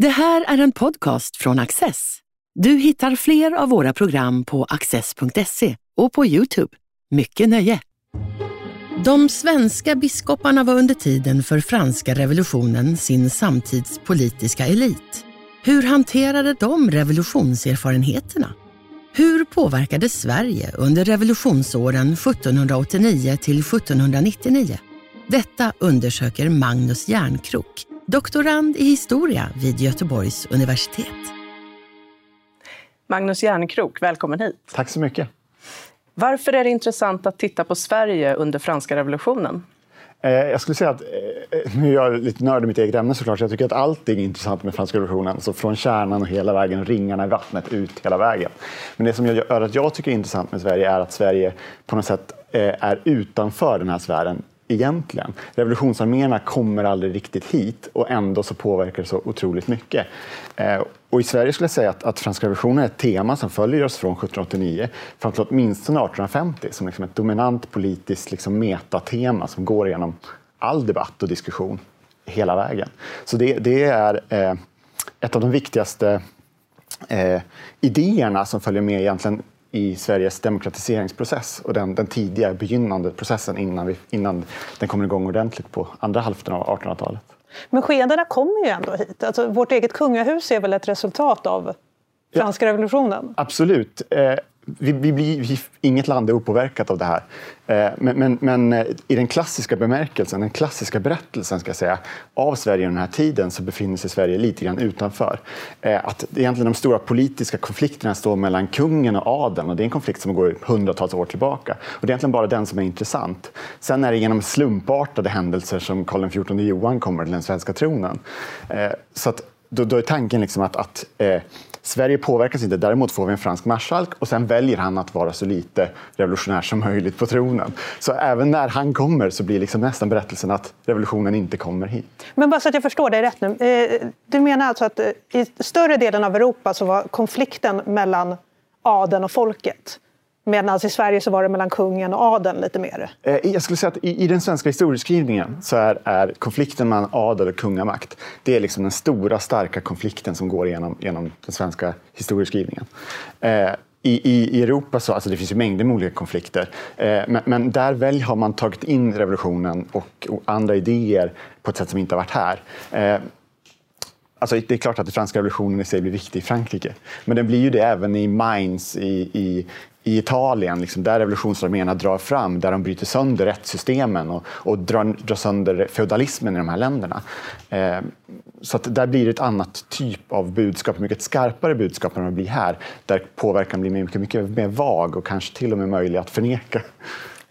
Det här är en podcast från Access. Du hittar fler av våra program på access.se och på Youtube. Mycket nöje! De svenska biskoparna var under tiden för franska revolutionen sin samtids politiska elit. Hur hanterade de revolutionserfarenheterna? Hur påverkade Sverige under revolutionsåren 1789 till 1799? Detta undersöker Magnus Järnkrok, doktorand i historia vid Göteborgs universitet. Magnus Järnkrok, välkommen hit. Tack så mycket. Varför är det intressant att titta på Sverige under franska revolutionen? Eh, jag skulle säga att, eh, nu är jag lite nörd i mitt eget ämne såklart, så jag tycker att allting är intressant med franska revolutionen. Alltså från kärnan och hela vägen, ringarna i vattnet, ut hela vägen. Men det som gör att jag tycker är intressant med Sverige är att Sverige på något sätt eh, är utanför den här sfären egentligen. Revolutionsarméerna kommer aldrig riktigt hit och ändå så påverkar det så otroligt mycket. Eh, och I Sverige skulle jag säga att, att franska revolutionen är ett tema som följer oss från 1789 fram till åtminstone 1850 som liksom ett dominant politiskt liksom metatema som går igenom all debatt och diskussion hela vägen. Så det, det är eh, ett av de viktigaste eh, idéerna som följer med egentligen i Sveriges demokratiseringsprocess och den, den tidiga begynnande processen innan, vi, innan den kommer igång ordentligt på andra hälften av 1800-talet. Men skeendena kommer ju ändå hit. Alltså, vårt eget kungahus är väl ett resultat av franska ja, revolutionen? Absolut. Eh, vi, vi blir, vi, inget land är opåverkat av det här. Eh, men, men, men, eh, i den klassiska bemärkelsen, den klassiska berättelsen ska jag säga, av Sverige under den här tiden så befinner sig Sverige lite grann utanför. Eh, att egentligen de stora politiska konflikterna står mellan kungen och adeln och det är en konflikt som går hundratals år tillbaka. Och det är egentligen bara den som är intressant. Sen är det genom slumpartade händelser som Karl XIV Johan kommer till den svenska tronen. Så att, då, då är tanken liksom att, att Sverige påverkas inte, däremot får vi en fransk marskalk och sen väljer han att vara så lite revolutionär som möjligt på tronen. Så även när han kommer så blir liksom nästan berättelsen att revolutionen inte kommer hit. Men bara så att jag förstår dig rätt nu. Eh, du menar alltså att eh, i större delen av Europa så var konflikten mellan adeln och folket Medan i Sverige så var det mellan kungen och adeln lite mer. Eh, jag skulle säga att i, den svenska historieskrivningen så är, är konflikten mellan adel och kungamakt det är liksom den stora starka konflikten som går genom, genom den svenska historieskrivningen. Eh, i, i, Europa så, alltså det finns ju mängder med olika konflikter, eh, men, men, där väl har man tagit in revolutionen och, och, andra idéer på ett sätt som inte har varit här. Eh, Alltså, det är klart att den franska revolutionen i sig blir viktig i Frankrike, men den blir ju det även i Mainz, i, i, i Italien, liksom, där revolutionsarméerna drar fram, där de bryter sönder rättssystemen och, och drar, drar sönder feudalismen i de här länderna. Eh, så att där blir det ett annat typ av budskap, mycket skarpare budskap än vad det blir här, där påverkan blir mycket, mycket mer vag och kanske till och med möjlig att förneka.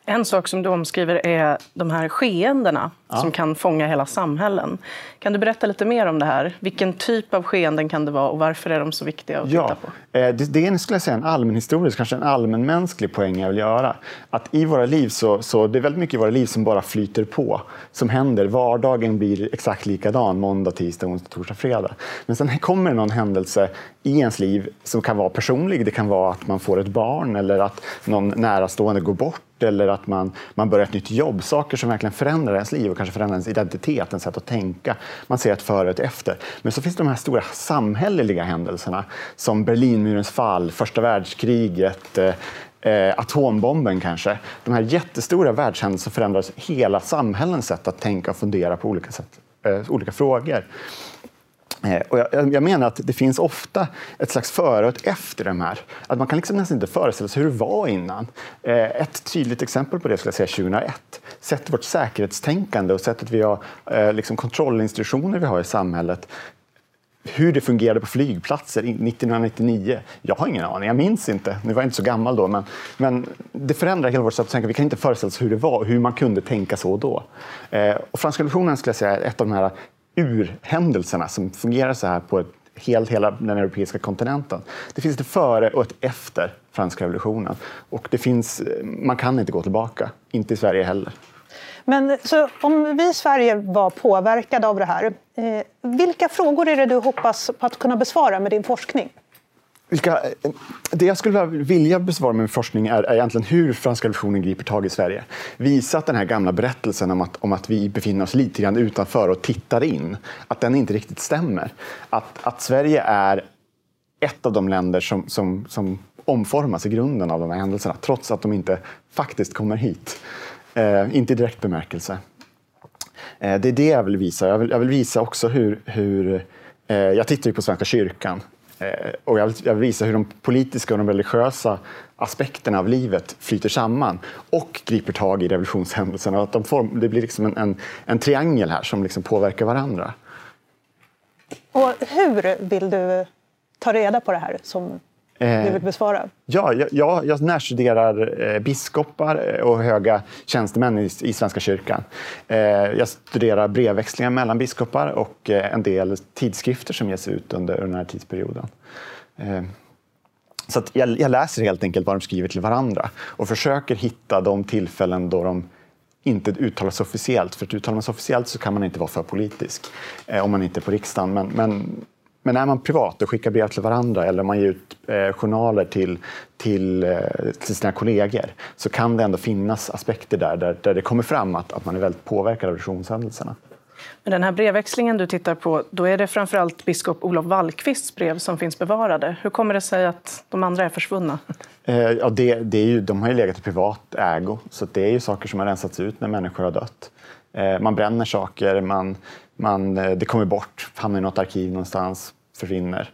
En sak som du omskriver är de här skeendena ja. som kan fånga hela samhällen. Kan du berätta lite mer om det här? Vilken typ av skeenden kan det vara och varför är de så viktiga att ja. titta på? Eh, det, det är skulle jag säga, en allmänhistorisk, kanske en allmänmänsklig poäng jag vill göra. Att i våra liv så, så det är väldigt mycket i våra liv som bara flyter på, som händer. Vardagen blir exakt likadan måndag, tisdag, onsdag, torsdag, fredag. Men sen kommer någon händelse i ens liv som kan vara personlig. Det kan vara att man får ett barn eller att någon närastående går bort eller att man, man börjar ett nytt jobb. Saker som verkligen förändrar ens liv och kanske förändrar ens identitet, ens sätt att tänka. Man ser ett före och ett efter. Men så finns det de här stora samhälleliga händelserna som Berlinmurens fall, första världskriget, eh, eh atombomben kanske. De här jättestora världshändelserna förändrar hela samhällens sätt att tänka och fundera på olika, sätt, eh, olika frågor. Och jag, jag, menar att det finns ofta ett slags före och ett efter de här. Att man kan liksom nästan inte föreställa sig hur det var innan. Eh, ett tydligt exempel på det skulle jag säga 2001. Sett vårt säkerhetstänkande och sättet vi har, eh, liksom kontrollinstitutioner vi har i samhället hur det fungerade på flygplatser 1999, jag har ingen aning, jag minns inte. Nu var jag inte så gammal då, men, men det förändrar hela vårt sätt att tänka. Vi kan inte föreställa oss hur det var, hur man kunde tänka så då. Eh, och franska revolutionen skulle jag säga är ett av de här urhändelserna som fungerar så här på ett helt, hela den europeiska kontinenten. Det finns ett före och ett efter franska revolutionen. Och det finns, eh, man kan inte gå tillbaka, inte i Sverige heller. Men så om vi i Sverige var påverkade av det här, eh, vilka frågor är det du hoppas på att kunna besvara med din forskning? Vilka, eh, det jag skulle vilja besvara med min forskning är, är egentligen hur franska revolutionen griper tag i Sverige. Visa att den här gamla berättelsen om att, om att vi befinner oss lite grann utanför och tittar in, att den inte riktigt stämmer. Att, att Sverige är ett av de länder som, som, som omformas i grunden av de här händelserna, trots att de inte faktiskt kommer hit. Eh, inte i direkt bemärkelse. Eh, det är det jag vill visa. Jag vill, jag vill visa också hur, hur eh, jag tittar ju på Svenska kyrkan Eh, och jag vill, jag visa hur de politiska och de religiösa aspekterna av livet flyter samman och griper tag i revolutionshändelserna. Att de form, det blir liksom en, en, en triangel här som liksom påverkar varandra. Och hur vill du ta reda på det här som du vill besvara? Ja, jag, jag närstuderar eh, biskopar och höga tjänstemän i, i Svenska kyrkan. Eh, jag studerar brevväxlingar mellan biskopar och eh, en del tidskrifter som ges ut under den här tidsperioden. Så jag, jag, läser helt enkelt vad de skriver till varandra och försöker hitta de tillfällen då de inte uttalar sig officiellt. För att sig officiellt så kan man inte vara för politisk om man inte är på riksdagen. Men, men men är man privat och skickar brev till varandra eller man ger ut eh, journaler till, till, eh, till sina kollegor så kan det ändå finnas aspekter där, där, där det kommer fram att, att man är väldigt påverkad av revolutionshändelserna. Men den här brevväxlingen du tittar på, då är det framförallt biskop Olof Wallqvists brev som finns bevarade. Hur kommer det sig att de andra är försvunna? Eh, ja, det, det är ju, de har ju legat i privat ägo, så det är ju saker som har rensats ut när människor har dött. Eh, man bränner saker, man, man, eh, det kommer bort, hamnar i något arkiv någonstans, försvinner.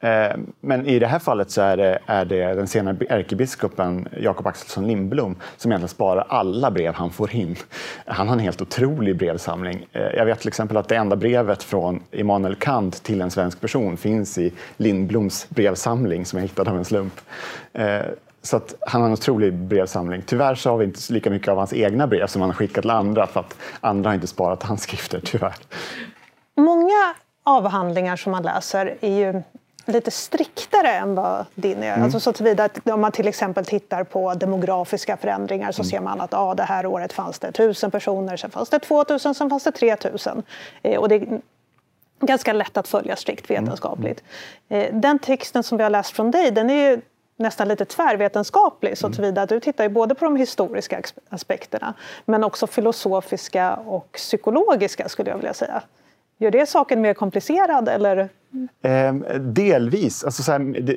Eh, men i det här fallet så är det, är det den senare ärkebiskopen Jakob Axelsson Lindblom som egentligen sparar alla brev han får in. Han har en helt otrolig brevsamling. Jag vet till exempel att det enda brevet från Immanuel Kant till en svensk person finns i Lindbloms brevsamling som jag hittade av en slump. Så att han har en otrolig brevsamling. Tyvärr så har vi inte lika mycket av hans egna brev som han har skickat till andra för att andra har inte sparat handskrifter, tyvärr. Många avhandlingar som man läser är ju lite striktare än vad din är. Mm. Alltså så tillvida att om man till exempel tittar på demografiska förändringar så mm. ser man att ah, det här året fanns det 1000 personer, sen fanns det 2000, sen fanns det 3000. Eh, och det är ganska lätt att följa strikt mm. vetenskapligt. Mm. Eh, den texten som vi har läst från dig, den är ju nästan lite tvärvetenskaplig så mm. tillvida att du tittar ju både på de historiska aspekterna men också filosofiska och psykologiska skulle jag vilja säga. Gör det saken mer komplicerad? Eller? Eh, delvis. Alltså så här, det,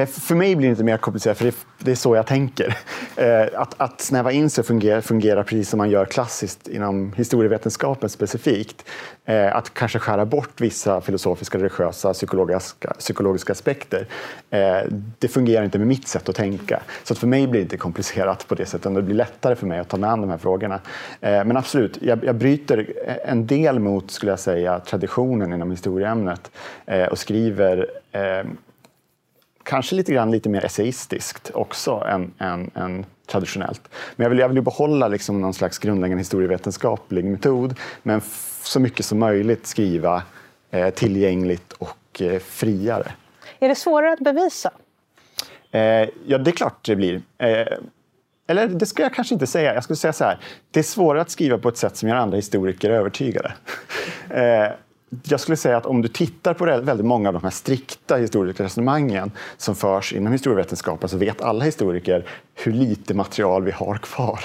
eh, för mig blir det inte mer komplicerat, för det, det är så jag tänker. Eh, att, att snäva in sig fungerar, fungerar precis som man gör klassiskt inom historievetenskapen specifikt. Eh, att kanske skära bort vissa filosofiska, religiösa, psykologiska, psykologiska aspekter. Eh, det fungerar inte med mitt sätt att tänka. Så att för mig blir det inte komplicerat på det sättet. Det blir lättare för mig att ta mig an de här frågorna. Eh, men absolut, jag, jag bryter en del mot, skulle jag säga, traditionen inom historieämnet och skriver eh, kanske lite grann lite mer essayistiskt också än, än, än traditionellt. Men jag vill, jag vill behålla liksom någon slags grundläggande historievetenskaplig metod men så mycket som möjligt skriva eh, tillgängligt och eh, friare. Är det svårare att bevisa? Eh, ja, det är klart det blir. Eh, eller det ska jag kanske inte säga. Jag skulle säga så här. Det är svårare att skriva på ett sätt som gör andra historiker övertygade. jag skulle säga att om du tittar på väldigt många av de här strikta historiska resonemangen som förs inom historievetenskapen så vet alla historiker hur lite material vi har kvar.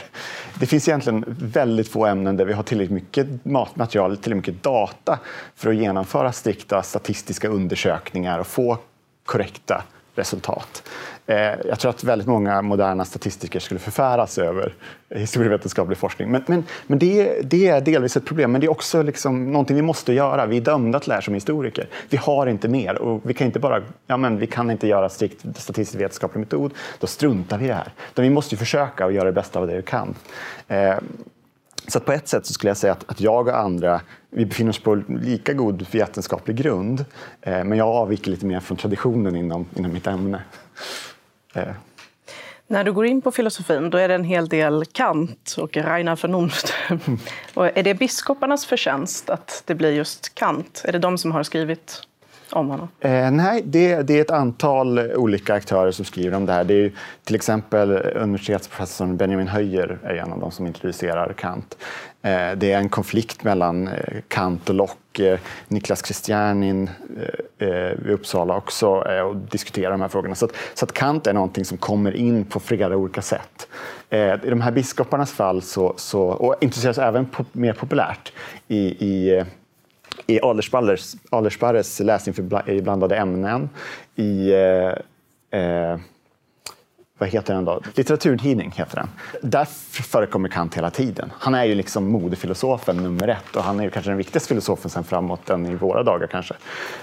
Det finns egentligen väldigt få ämnen där vi har tillräckligt mycket material, tillräckligt mycket data för att genomföra strikta statistiska undersökningar och få korrekta resultat. Eh, jag tror att väldigt många moderna statistiker skulle förfäras över historievetenskaplig forskning. Men, men, men det, det, är delvis ett problem, men det är också liksom någonting vi måste göra. Vi är dömda att lära som historiker. Vi har inte mer och vi kan inte bara, ja men vi kan inte göra strikt statistisk vetenskaplig metod, då struntar vi i det här. Utan vi måste försöka och göra det bästa av det vi kan. Eh, så på ett sätt så skulle jag säga att, att, jag och andra vi befinner oss på lika god vetenskaplig grund, eh, men jag avviker lite mer från traditionen inom, inom mitt ämne. Eh. När du går in på filosofin då är det en hel del Kant och Reiner Vernunft. och är det biskoparnas förtjänst att det blir just Kant? Är det de som har skrivit om honom? Eh, nej, det, det, är ett antal olika aktörer som skriver om det här. Det är till exempel universitetsprofessorn Benjamin Höjer är en av dem som introducerar Kant. Eh, det är en konflikt mellan eh, Kant och Locke. Eh, Niklas Christianin eh, eh, vid Uppsala också eh, och diskuterar de här frågorna. Så att, så att, Kant är någonting som kommer in på flera olika sätt. I de här biskoparnas fall så, så och intresseras även på, mer populärt i, i i Adlersparres läsning för blandade ämnen, i eh, eh, vad heter den då? Litteraturtidning heter den. Där förekommer Kant hela tiden. Han är ju liksom modefilosofen nummer ett och han är ju kanske den viktigaste filosofen sen framåt än i våra dagar kanske.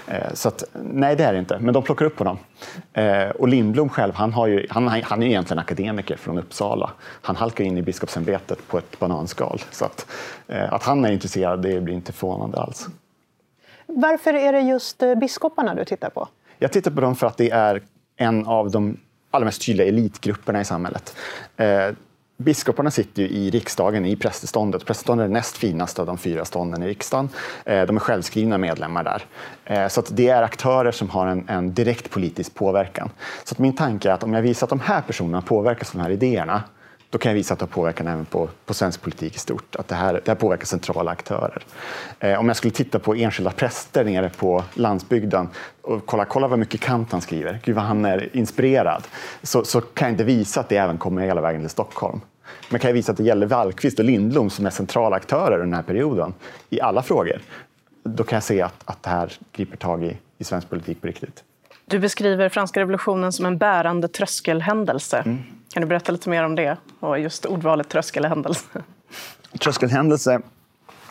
Eh, så att, nej, det är det inte, men de plockar upp honom. Eh, och Lindblom själv, han, har ju, han, han är ju egentligen akademiker från Uppsala. Han halkar in i biskopsämbetet på ett bananskal. Så att, eh, att han är intresserad, det blir inte förvånande alls. Varför är det just eh, biskoparna du tittar på? Jag tittar på dem för att det är en av de allra mest tydliga elitgrupperna i samhället. Eh, biskoparna sitter ju i riksdagen, i prästeståndet. Prästeståndet är det näst finaste av de fyra stånden i riksdagen. Eh, de är självskrivna medlemmar där. Eh, så det är aktörer som har en, en direkt politisk påverkan. Så min tanke är att om jag visar att de här personerna påverkas av de här idéerna då kan jag visa att det har påverkan även på, på svensk politik i stort. Att det här, det här påverkar centrala aktörer. Eh, om jag skulle titta på enskilda präster nere på landsbygden och kolla, kolla vad mycket Kant han skriver, gud vad han är inspirerad, så, så kan jag inte visa att det även kommer hela vägen till Stockholm. Men kan jag visa att det gäller Wallqvist och Lindblom som är centrala aktörer under den här perioden i alla frågor, då kan jag se att, att det här griper tag i, i svensk politik på riktigt. Du beskriver franska revolutionen som en bärande tröskelhändelse. Mm. Kan du berätta lite mer om det och just ordvalet tröskelhändelse? Tröskelhändelse.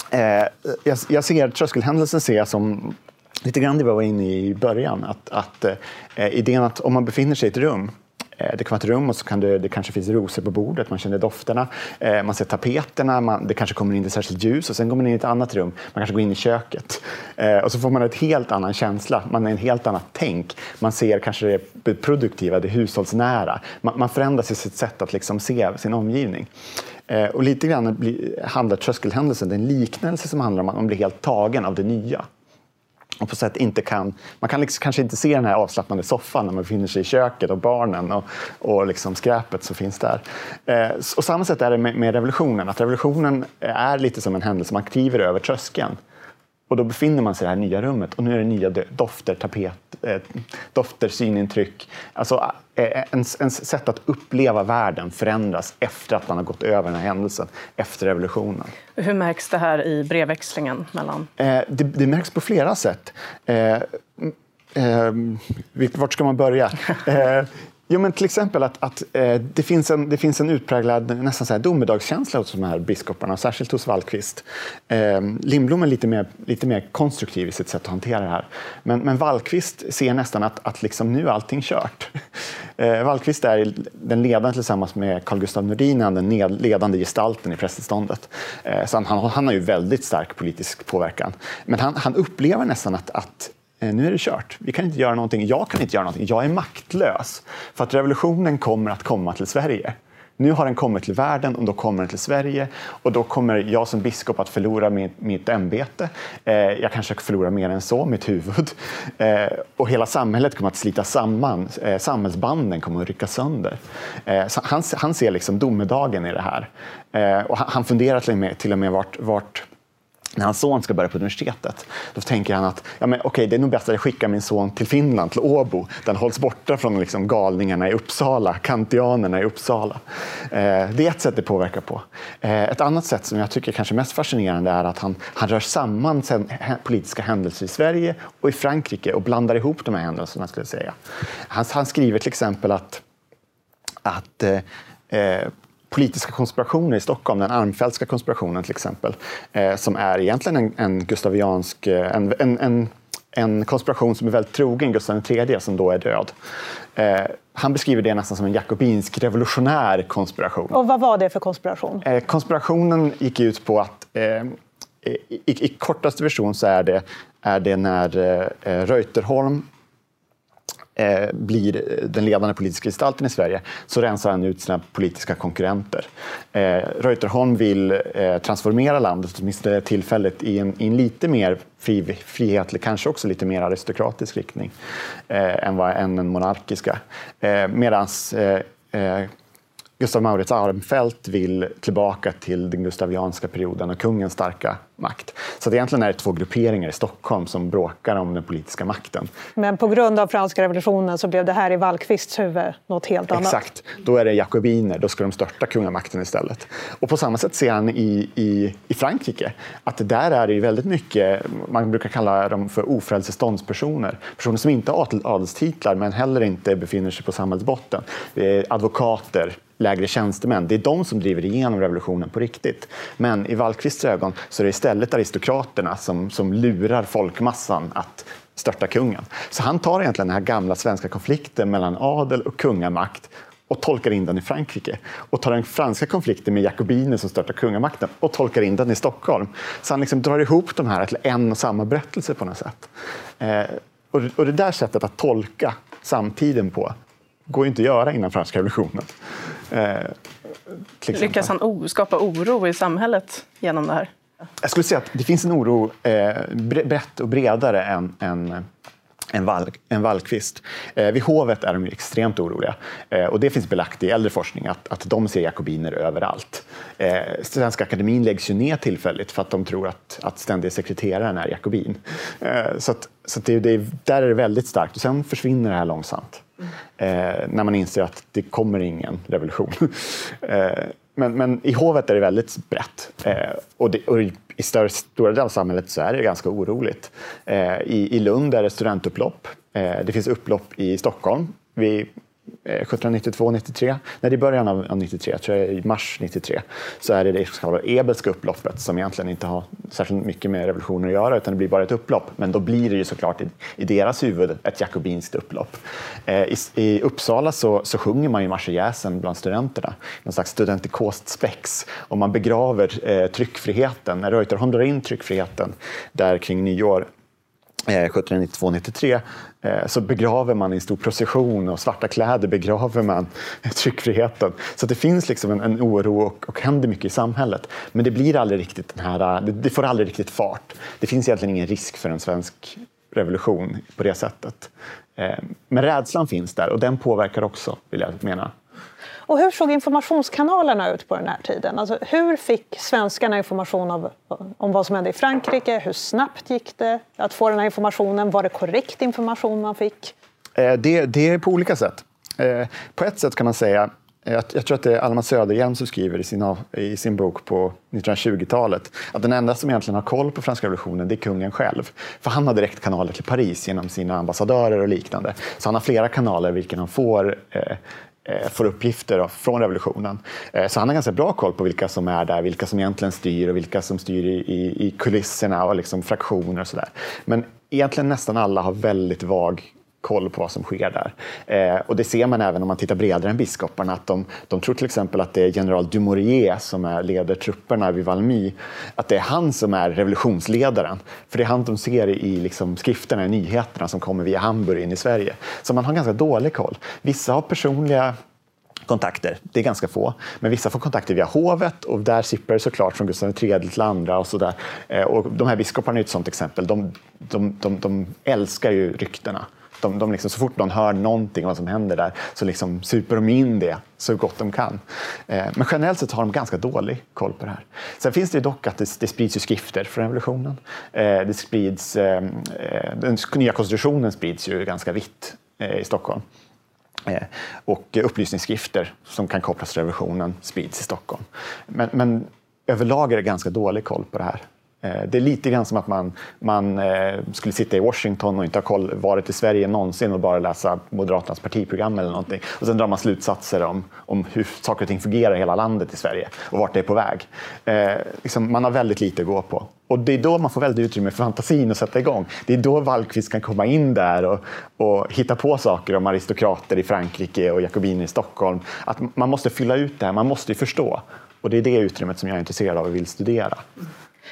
Eh, jag, jag ser tröskelhändelsen ser jag som lite grann det vi var inne i början. Att, att eh, idén att om man befinner sig i ett rum det kan vara ett rum och så kan det, det kanske finns rosor på bordet, man känner dofterna, eh, man ser tapeterna, man, det kanske kommer in ett särskilt ljus och sen går man in i ett annat rum, man kanske går in i köket. Eh, och så får man en helt annan känsla, man har en helt annat tänk. Man ser kanske det produktiva, det hushållsnära. Man, man förändras i sitt sätt att liksom se sin omgivning. Eh, och lite grann handlar tröskelhändelsen, det är en liknelse som handlar om att man blir helt tagen av det nya och på sätt inte kan, man kan liksom kanske inte se den här avslappnade soffan när man befinner sig i köket och barnen och, och liksom skräpet som finns där. Eh, och samma sätt är det med, med, revolutionen, att revolutionen är lite som en händelse, man kliver över tröskeln. Och då befinner man sig i det här nya rummet och nu är det nya dofter, tapet, eh, dofter, synintryck. Alltså, eh, ens, ens sätt att uppleva världen förändras efter att man har gått över den här händelsen, efter revolutionen. Hur märks det här i brevväxlingen mellan? Eh, det, det, märks på flera sätt. Eh, eh, vart ska man börja? Jo, men till exempel att, att eh, det, finns en, det finns en utpräglad nästan så här domedagskänsla hos de här biskoparna, särskilt hos Wallqvist. Eh, Lindblom är lite mer, lite mer konstruktiv i sitt sätt att hantera det här. Men, men Wallqvist ser nästan att, att liksom nu är allting kört. Eh, Wallqvist är den ledande tillsammans med Carl Gustaf Nordin, den ledande gestalten i prästeståndet. Eh, så han, han, han, har ju väldigt stark politisk påverkan. Men han, han upplever nästan att, att Eh, nu är det kört. Vi kan inte göra någonting. Jag kan inte göra någonting. Jag är maktlös. För att revolutionen kommer att komma till Sverige. Nu har den kommit till världen och då kommer den till Sverige och då kommer jag som biskop att förlora mitt, mitt ämbete. Eh, jag kanske förlorar mer än så, mitt huvud. Eh, och hela samhället kommer att slitas samman. Eh, samhällsbanden kommer att rycka sönder. Eh, han, han, ser liksom domedagen i det här. Eh, och han, han funderar till och med, till och med vart, vart när hans son ska börja på universitetet, då tänker han att ja, men, okay, det är nog bäst att jag skickar min son till Finland, till Åbo, där han hålls borta från liksom, galningarna i Uppsala, kantianerna i Uppsala. Eh, det är ett sätt det påverkar på. Eh, ett annat sätt som jag tycker är kanske mest fascinerande är att han, han rör samman sen, politiska händelser i Sverige och i Frankrike och blandar ihop de här händelserna. Skulle jag säga. Han, han skriver till exempel att, att eh, eh politiska konspirationer i Stockholm, den Armfeldtska konspirationen till exempel, eh, som är egentligen en, en gustaviansk, eh, en, en, en, en, konspiration som är väldigt trogen Gustav III som då är död. Eh, han beskriver det nästan som en jakobinsk revolutionär konspiration. Och vad var det för konspiration? Eh, konspirationen gick ut på att eh, i, i, kortaste version så är det, är det när eh, Reuterholm eh, blir den ledande politiska gestalten i Sverige så rensar han ut sina politiska konkurrenter. Eh, Reuterholm vill eh, transformera landet, åtminstone tillfället, i en, i en lite mer fri, frihetlig, kanske också lite mer aristokratisk riktning eh, än, vad, än den monarkiska. Eh, Medan eh, eh Gustav Maurits Armfelt vill tillbaka till den gustavianska perioden och kungens starka makt. Så det egentligen är det två grupperingar i Stockholm som bråkar om den politiska makten. Men på grund av franska revolutionen så blev det här i Wallqvists huvud något helt annat? Exakt. Då är det jakobiner, då ska de störta kungamakten istället. Och på samma sätt ser han i, i, i Frankrike att det där är det väldigt mycket, man brukar kalla dem för ofrälseståndspersoner. Personer som inte har adelstitlar men heller inte befinner sig på samhällsbotten. Advokater, lägre tjänstemän. Det är de som driver igenom revolutionen på riktigt. Men i Wallqvists ögon så är det istället aristokraterna som, som lurar folkmassan att störta kungen. Så han tar egentligen den här gamla svenska konflikten mellan adel och kungamakt och tolkar in den i Frankrike. Och tar den franska konflikten med jakobiner som störtar kungamakten och tolkar in den i Stockholm. Så han liksom drar ihop de här till en och samma berättelse på något sätt. Eh, och, och det där sättet att tolka samtiden på går ju inte att göra innan franska revolutionen. Eh, Lyckas han skapa oro i samhället genom det här? Jag skulle säga att det finns en oro eh, brett och bredare än, än en, Wall, en Wallqvist. Eh, vid hovet är de extremt oroliga. Eh, och det finns belagt i äldre forskning att, att de ser jakobiner överallt. Eh, Svenska akademin läggs ju ner tillfälligt för att de tror att, att ständiga sekreteraren är jakobin. Eh, så att, så att det, det, där är det väldigt starkt. Och sen försvinner det här långsamt. Eh, när man inser att det kommer ingen revolution. men, men, i hovet är det väldigt brett. Eh, och, det, och, i större, stora delar av samhället så är det ganska oroligt. Eh, i, I Lund är det studentupplopp. Eh, det finns upplopp i Stockholm. Vi 1792, eh, 93, nej i början av, av 93, tror jag i mars 93, så är det det så kallade Ebelska upploppet som egentligen inte har särskilt mycket med revolutionen att göra utan det blir bara ett upplopp. Men då blir det ju såklart i, i deras huvud ett jakobinskt upplopp. Eh, i, i, Uppsala så, så sjunger man ju marsejäsen bland studenterna, någon slags studentikost spex och man begraver eh, tryckfriheten. När Reuterholm drar in tryckfriheten där kring nyår Eh, 1792-93 eh, så begraver man i stor procession och svarta kläder begraver man tryckfriheten. Så det finns liksom en, en oro och, och händer mycket i samhället. Men det blir aldrig riktigt den här, eh, det, det, får aldrig riktigt fart. Det finns egentligen ingen risk för en svensk revolution på det sättet. Men rädslan finns där och den påverkar också, vill jag mena. Och hur såg informationskanalerna ut på den här tiden? Alltså, hur fick svenskarna information av, om vad som hände i Frankrike? Hur snabbt gick det att få den här informationen? Var det korrekt information man fick? Eh, det, det är på olika sätt. Eh, på ett sätt kan man säga eh, jag, jag tror att det är Alma Söderhjelm som skriver i sin, i sin bok på 1920-talet att den enda som egentligen har koll på franska revolutionen det är kungen själv. För han har direktkanaler till Paris genom sina ambassadörer och liknande. Så han har flera kanaler vilken han får Eh, Eh, får uppgifter från revolutionen. Eh, så han har ganska bra koll på vilka som är där, vilka som egentligen styr och vilka som styr i, i kulisserna och liksom fraktioner och sådär. Men egentligen nästan alla har väldigt vag koll på vad som sker där. Eh, och det ser man även om man tittar bredare än biskoparna. Att de, de tror till exempel att det är general Dumouriez som är, leder trupperna vid Valmy. Att det är han som är revolutionsledaren. För det är han de ser i liksom, skrifterna, i nyheterna som kommer via Hamburg in i Sverige. Så man har ganska dålig koll. Vissa har personliga kontakter. Det är ganska få. Men vissa får kontakter via hovet och där sipprar det såklart från Gustav III till andra. Och så där. Eh, och de här biskoparna är ett sånt exempel. De, de, de, de älskar ju ryktena. De, de liksom, så fort någon hör någonting om vad som händer där så liksom super de in det så gott de kan. Eh, men generellt sett har de ganska dålig koll på det här. Sen finns det dock att det, det sprids ju skrifter från revolutionen. Eh, det sprids, eh, eh den nya konstitutionen sprids ju ganska vitt eh, i Stockholm. Eh, och upplysningsskrifter som kan kopplas till revolutionen sprids i Stockholm. Men, men överlag är det ganska dålig koll på det här. Eh, det är lite grann som att man, man eh, skulle sitta i Washington och inte ha koll, varit i Sverige någonsin och bara läsa Moderaternas partiprogram eller någonting. Och sen drar man slutsatser om, om hur saker och ting fungerar i hela landet i Sverige och vart det är på väg. Eh, liksom, man har väldigt lite att gå på. Och det är då man får väldigt utrymme för fantasin att sätta igång. Det är då Wallqvist kan komma in där och, och hitta på saker om aristokrater i Frankrike och jakobiner i Stockholm. Att man måste fylla ut det här, man måste förstå. Och det är det utrymmet som jag är intresserad av och vill studera.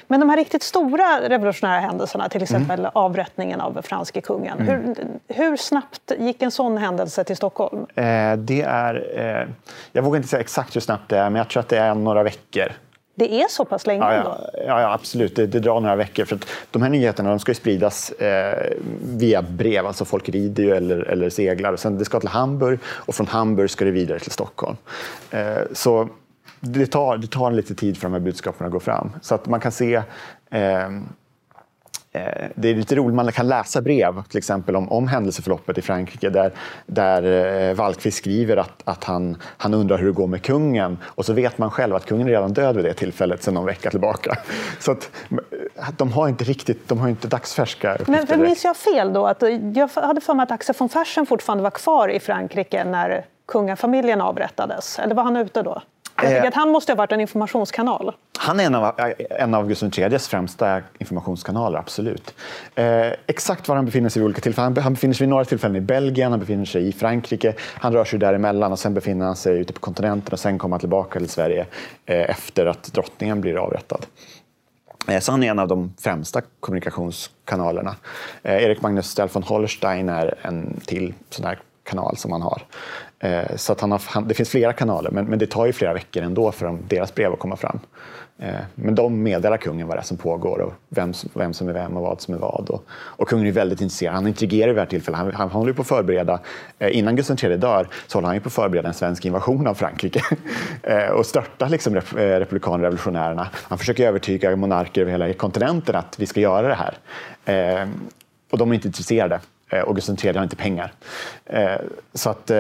Men de här riktigt stora revolutionära händelserna, till exempel mm. avrättningen av franske kungen. Mm. Hur, hur, snabbt gick en sån händelse till Stockholm? Eh, det är, eh, jag vågar inte säga exakt hur snabbt det är, men jag tror att det är några veckor. Det är så pass länge? Ja, ja, ja, ja absolut. Det, det, drar några veckor. För de här nyheterna de ska spridas eh, via brev. Alltså folk rider ju eller, eller seglar. Sen det ska till Hamburg och från Hamburg ska det vidare till Stockholm. Eh, så det tar, det tar lite tid för de här budskapen att gå fram. Så att man kan se eh, Eh, det är lite roligt, man kan läsa brev till exempel om, om händelseförloppet i Frankrike där, där eh, Wallqvist skriver att, att han, han undrar hur det går med kungen och så vet man själv att kungen är redan död vid det tillfället sedan någon vecka tillbaka. Så att, de har inte riktigt, de har inte dagsfärska. Men minns jag fel då? Att jag hade för mig att Axel von Fersen fortfarande var kvar i Frankrike när kungafamiljen avrättades. Eller var han ute då? Jag tycker att han måste ha varit en informationskanal. Han är en av, en av Gustav IIIs främsta informationskanaler, absolut. Eh, exakt var han befinner sig vid olika tillfällen. Han befinner sig vid några tillfällen i Belgien, han befinner sig i Frankrike. Han rör sig däremellan och sen befinner han sig ute på kontinenten och sen kommer han tillbaka till Sverige eh, efter att drottningen blir avrättad. Eh, så han är en av de främsta kommunikationskanalerna. Eh, Erik Magnus Stell von Holstein är en till sån här kanal som han har. Eh, så att han har, det finns flera kanaler, men, men, det tar ju flera veckor ändå för deras brev att komma fram. Eh, men de meddelar kungen vad det är som pågår och vem, vem som är vem och vad som är vad. Och, och kungen är väldigt intresserad. Han intrigerar vid det här tillfället. Han, han håller på att förbereda, eh, innan Gustav III dör, så håller han ju på att förbereda en svensk invasion av Frankrike eh, och störta liksom, eh, republikaner revolutionärerna. Han försöker övertyga monarker över hela kontinenten att vi ska göra det här. Och de är inte intresserade och Gustav III har inte pengar. Så att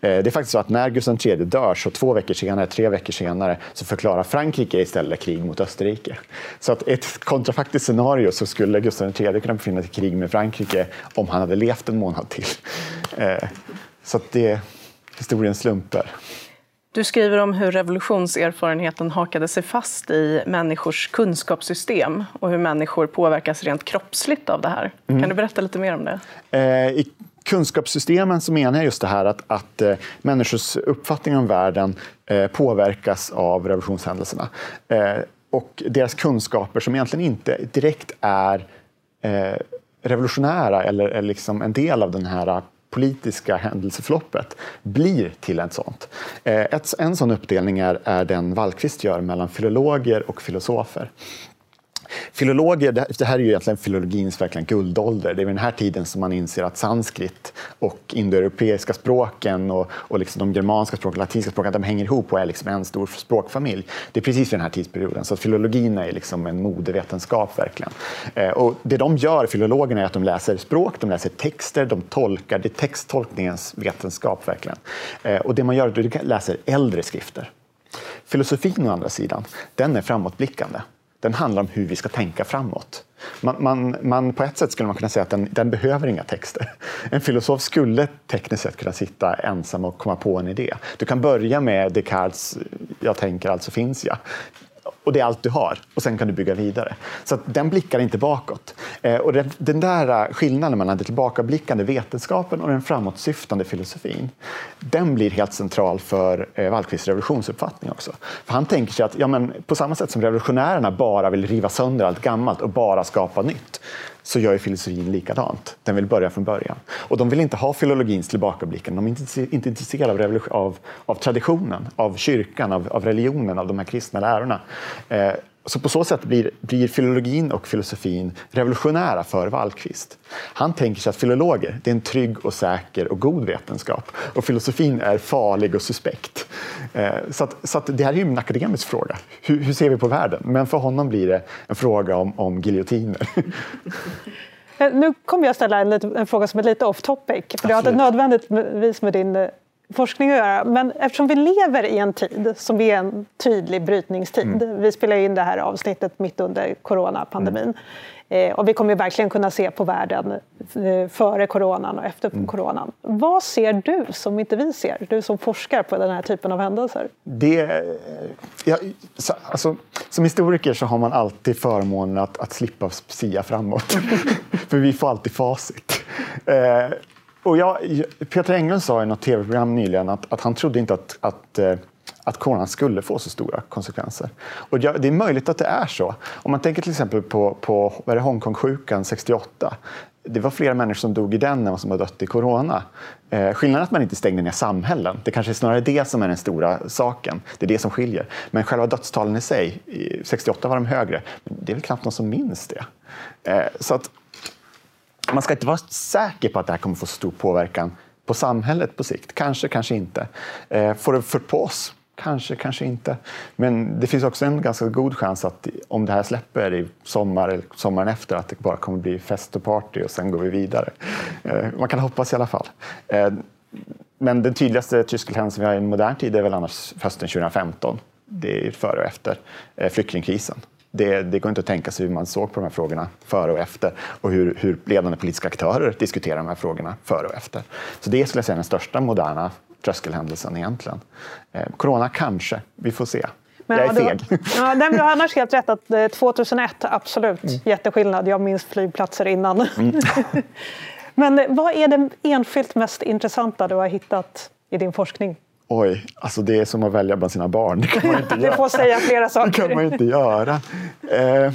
det är faktiskt så att när Gustav III dör, så två veckor senare, tre veckor senare, så förklarar Frankrike istället krig mot Österrike. Så att ett kontrafaktiskt scenario så skulle Gustav III kunna befinna sig i krig med Frankrike om han hade levt en månad till. Eh, så att det är historiens slumper. Du skriver om hur revolutionserfarenheten hakade sig fast i människors kunskapssystem och hur människor påverkas rent kroppsligt av det här. Mm. Kan du berätta lite mer om det? Eh, I kunskapssystemen så menar jag just det här att, att eh, människors uppfattning om världen eh, påverkas av revolutionshändelserna. Eh, och deras kunskaper som egentligen inte direkt är eh, revolutionära eller, eller liksom en del av den här politiska händelseförloppet blir till ett sånt. Eh, ett, en sån uppdelning är, är den Wallqvist gör mellan filologer och filosofer. Filologer, det här är ju egentligen filologins verkligen guldålder. Det är vid den här tiden som man inser att sanskrit och indoeuropeiska språken och, och liksom de germanska språken, latinska språken, de hänger ihop och är liksom en stor språkfamilj. Det är precis vid den här tidsperioden. Så filologin är liksom en modevetenskap verkligen. Eh, och det de gör, filologerna, är att de läser språk, de läser texter, de tolkar. Det är texttolkningens vetenskap verkligen. Eh, och det man gör är att du läser äldre skrifter. Filosofin å andra sidan, den är framåtblickande den handlar om hur vi ska tänka framåt. Man, man, man, på ett sätt skulle man kunna säga att den, den, behöver inga texter. En filosof skulle tekniskt sett kunna sitta ensam och komma på en idé. Du kan börja med Descartes “jag tänker, alltså finns jag” och det är allt du har. Och sen kan du bygga vidare. Så den blickar inte bakåt. Eh, och den, där skillnaden mellan den tillbakablickande vetenskapen och den framåtsyftande filosofin, den blir helt central för eh, Wallqvists revolutionsuppfattning också. För han tänker sig att ja, men, på samma sätt som revolutionärerna bara vill riva sönder allt gammalt och bara skapa nytt, så gör ju filosofin likadant. Den vill börja från början. Och de vill inte ha filologins tillbakablicken. De är inte, inte intresserade av, av, av traditionen, av kyrkan, av, av, religionen, av de här kristna lärorna. Eh, så på så sätt blir, blir filologin och filosofin revolutionära för Wallqvist. Han tänker sig att filologer det är en trygg och säker och god vetenskap och filosofin är farlig och suspekt. Eh, så, att, så att det här är ju en akademisk fråga. Hur, hur, ser vi på världen? Men för honom blir det en fråga om, om giljotiner. Eh, nu kommer jag ställa en, en, fråga som är lite off topic, för det har inte nödvändigtvis med din eh, forskning att göra. Men eftersom vi lever i en tid som är en tydlig brytningstid. Mm. Vi spelar in det här avsnittet mitt under coronapandemin. Mm. Eh, och vi kommer verkligen kunna se på världen eh, före coronan och efter mm. coronan. Vad ser du som inte vi ser? Du som forskar på den här typen av händelser. Det, ja, så, alltså, som historiker så har man alltid förmånen att, att slippa sia framåt. För vi får alltid facit. Eh, och jag, Peter Englund sa i något tv-program nyligen att, att han trodde inte att, att, eh, att coronan skulle få så stora konsekvenser. Och det är möjligt att det är så. Om man tänker till exempel på, på Hongkongsjukan 68. Det var fler människor som dog i den än vad som har dött i corona. Eh, skillnaden är att man inte stängde ner samhällen. Det kanske är snarare det som är den stora saken. Det är det som skiljer. Men själva dödstalen i sig, 68 var de högre. Men det är väl knappt någon som minns det. Eh, så att man ska inte vara säker på att det här kommer få stor påverkan på samhället på sikt. Kanske, kanske inte. Eh, får det för på oss? Kanske, kanske inte. Men det finns också en ganska god chans att om det här släpper i sommar eller sommaren efter att det bara kommer bli fest och party och sen går vi vidare. Eh, man kan hoppas i alla fall. Eh, men den tydligaste Tysklandshändelsen vi har i modern tid är väl annars hösten 2015. Det är före och efter eh, flyktingkrisen det, det, går inte att tänka sig hur man såg på de här frågorna före och efter och hur, hur ledande politiska aktörer diskuterar de här frågorna före och efter. Så det skulle jag säga är den största moderna tröskelhändelsen egentligen. Eh, corona kanske, vi får se. Men, jag är feg. Du, ja, du har annars helt rätt att 2001, eh, absolut, mm. jätteskillnad. Jag minns flygplatser innan. Mm. Men vad är det enskilt mest intressanta du har hittat i din forskning? Oj, alltså det är som att välja bland sina barn. Det kan man inte göra. Du får säga flera saker. Det kan man inte göra. Eh,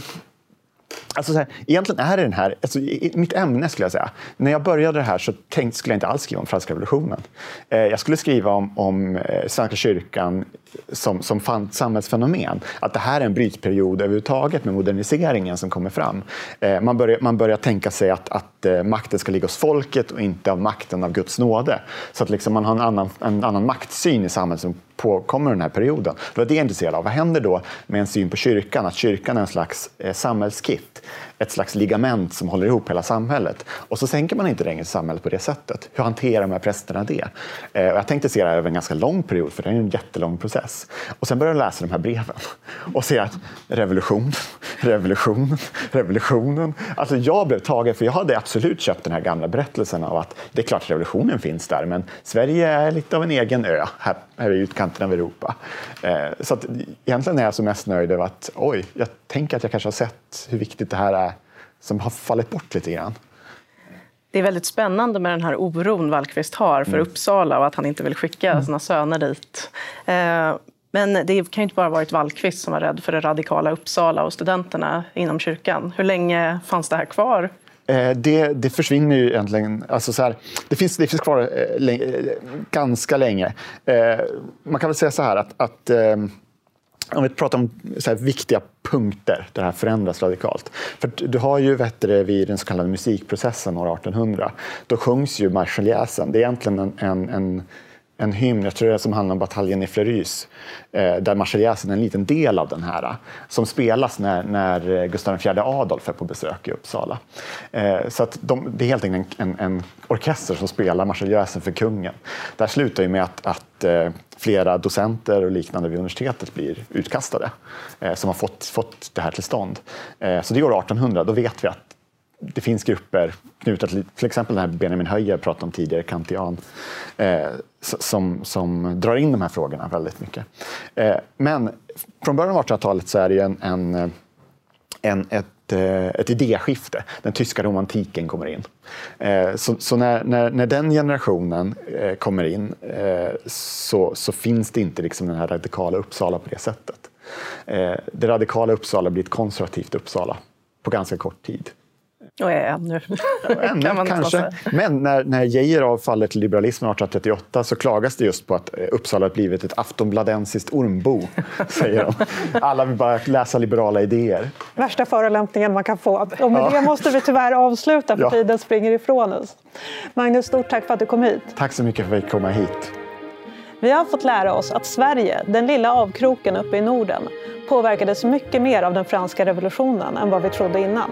Alltså så här, egentligen är det den här, alltså, mitt ämne skulle jag säga. När jag började det här så tänkte, skulle jag inte alls skriva om franska revolutionen. Eh, jag skulle skriva om, om eh, Svenska kyrkan som, som samhällsfenomen. Att det här är en brytperiod överhuvudtaget med moderniseringen som kommer fram. Eh, man, börjar, man börjar tänka sig att, att eh, makten ska ligga hos folket och inte av makten av Guds nåde. Så att liksom man har en annan, en annan maktsyn i samhället som påkommer den här perioden. Det var det jag intresserad av. Vad händer då med en syn på kyrkan? Att kyrkan är en slags eh, samhällskitt? samhällskit ett slags ligament som håller ihop hela samhället. Och så sänker man inte längre samhället på det sättet. Hur hanterar de här prästerna det? Eh, jag tänkte se det här över en ganska lång period, för det är en jättelång process. Och sen började jag läsa de här breven och se att revolution, revolution, revolutionen. Alltså jag blev tagen, för jag hade absolut köpt den här gamla berättelsen av att det är klart revolutionen finns där, men Sverige är lite av en egen ö här, här i utkanten av Europa. Eh, så att egentligen är jag så mest nöjd över att oj, jag tänker att jag kanske har sett hur viktigt det här är som har fallit bort lite grann. Det är väldigt spännande med den här oron Wallqvist har för mm. Uppsala och att han inte vill skicka mm. sina söner dit. Eh, men det kan ju inte bara varit Wallqvist som var rädd för det radikala Uppsala och studenterna inom kyrkan. Hur länge fanns det här kvar? Eh, det, det, försvinner ju egentligen. Alltså så här, det, finns, det finns kvar eh, ganska länge. man kan väl säga så här att, att om vi pratar om så viktiga punkter där det här förändras radikalt. För du har ju vet du, vid den så kallade musikprocessen år 1800, då sjungs ju Marseljäsen. Det är egentligen en, en, en en hymn, jag tror det är som handlar om bataljen i Fleurus eh, där Marseljäsen är en liten del av den här, som spelas när, när Gustav IV Adolf är på besök i Uppsala. Eh, så att de, det är helt enkelt en, en, orkester som spelar Marseljäsen för kungen. Det här slutar ju med att, att eh, flera docenter och liknande vid universitetet blir utkastade, eh, som har fått, fått det här till stånd. Eh, så det är år 1800, då vet vi att det finns grupper knutna till till exempel den här Benjamin Höjer pratade om tidigare, kantian, eh, som, som drar in de här frågorna väldigt mycket. Eh, men från början av 1800-talet så är det en, en, eh, en, ett, eh, ett idéskifte. Den tyska romantiken kommer in. Eh, så, så när, när, när, den generationen kommer in så, så finns det inte liksom den här radikala Uppsala på det sättet. Det radikala Uppsala blir ett konservativt Uppsala på ganska kort tid. Och är ännu. ännu kanske. Men när, när Geijer faller till liberalismen 1838 så klagas det just på att eh, Uppsala har blivit ett aftonbladensiskt ormbo. säger de. Alla vill bara läsa liberala idéer. Värsta förolämpningen man kan få. Och med ja. det måste vi tyvärr avsluta för ja. tiden springer ifrån oss. Magnus, stort tack för att du kom hit. Tack så mycket för att vi fick komma hit. Vi har fått lära oss att Sverige, den lilla avkroken uppe i Norden, påverkades mycket mer av den franska revolutionen än vad vi trodde innan.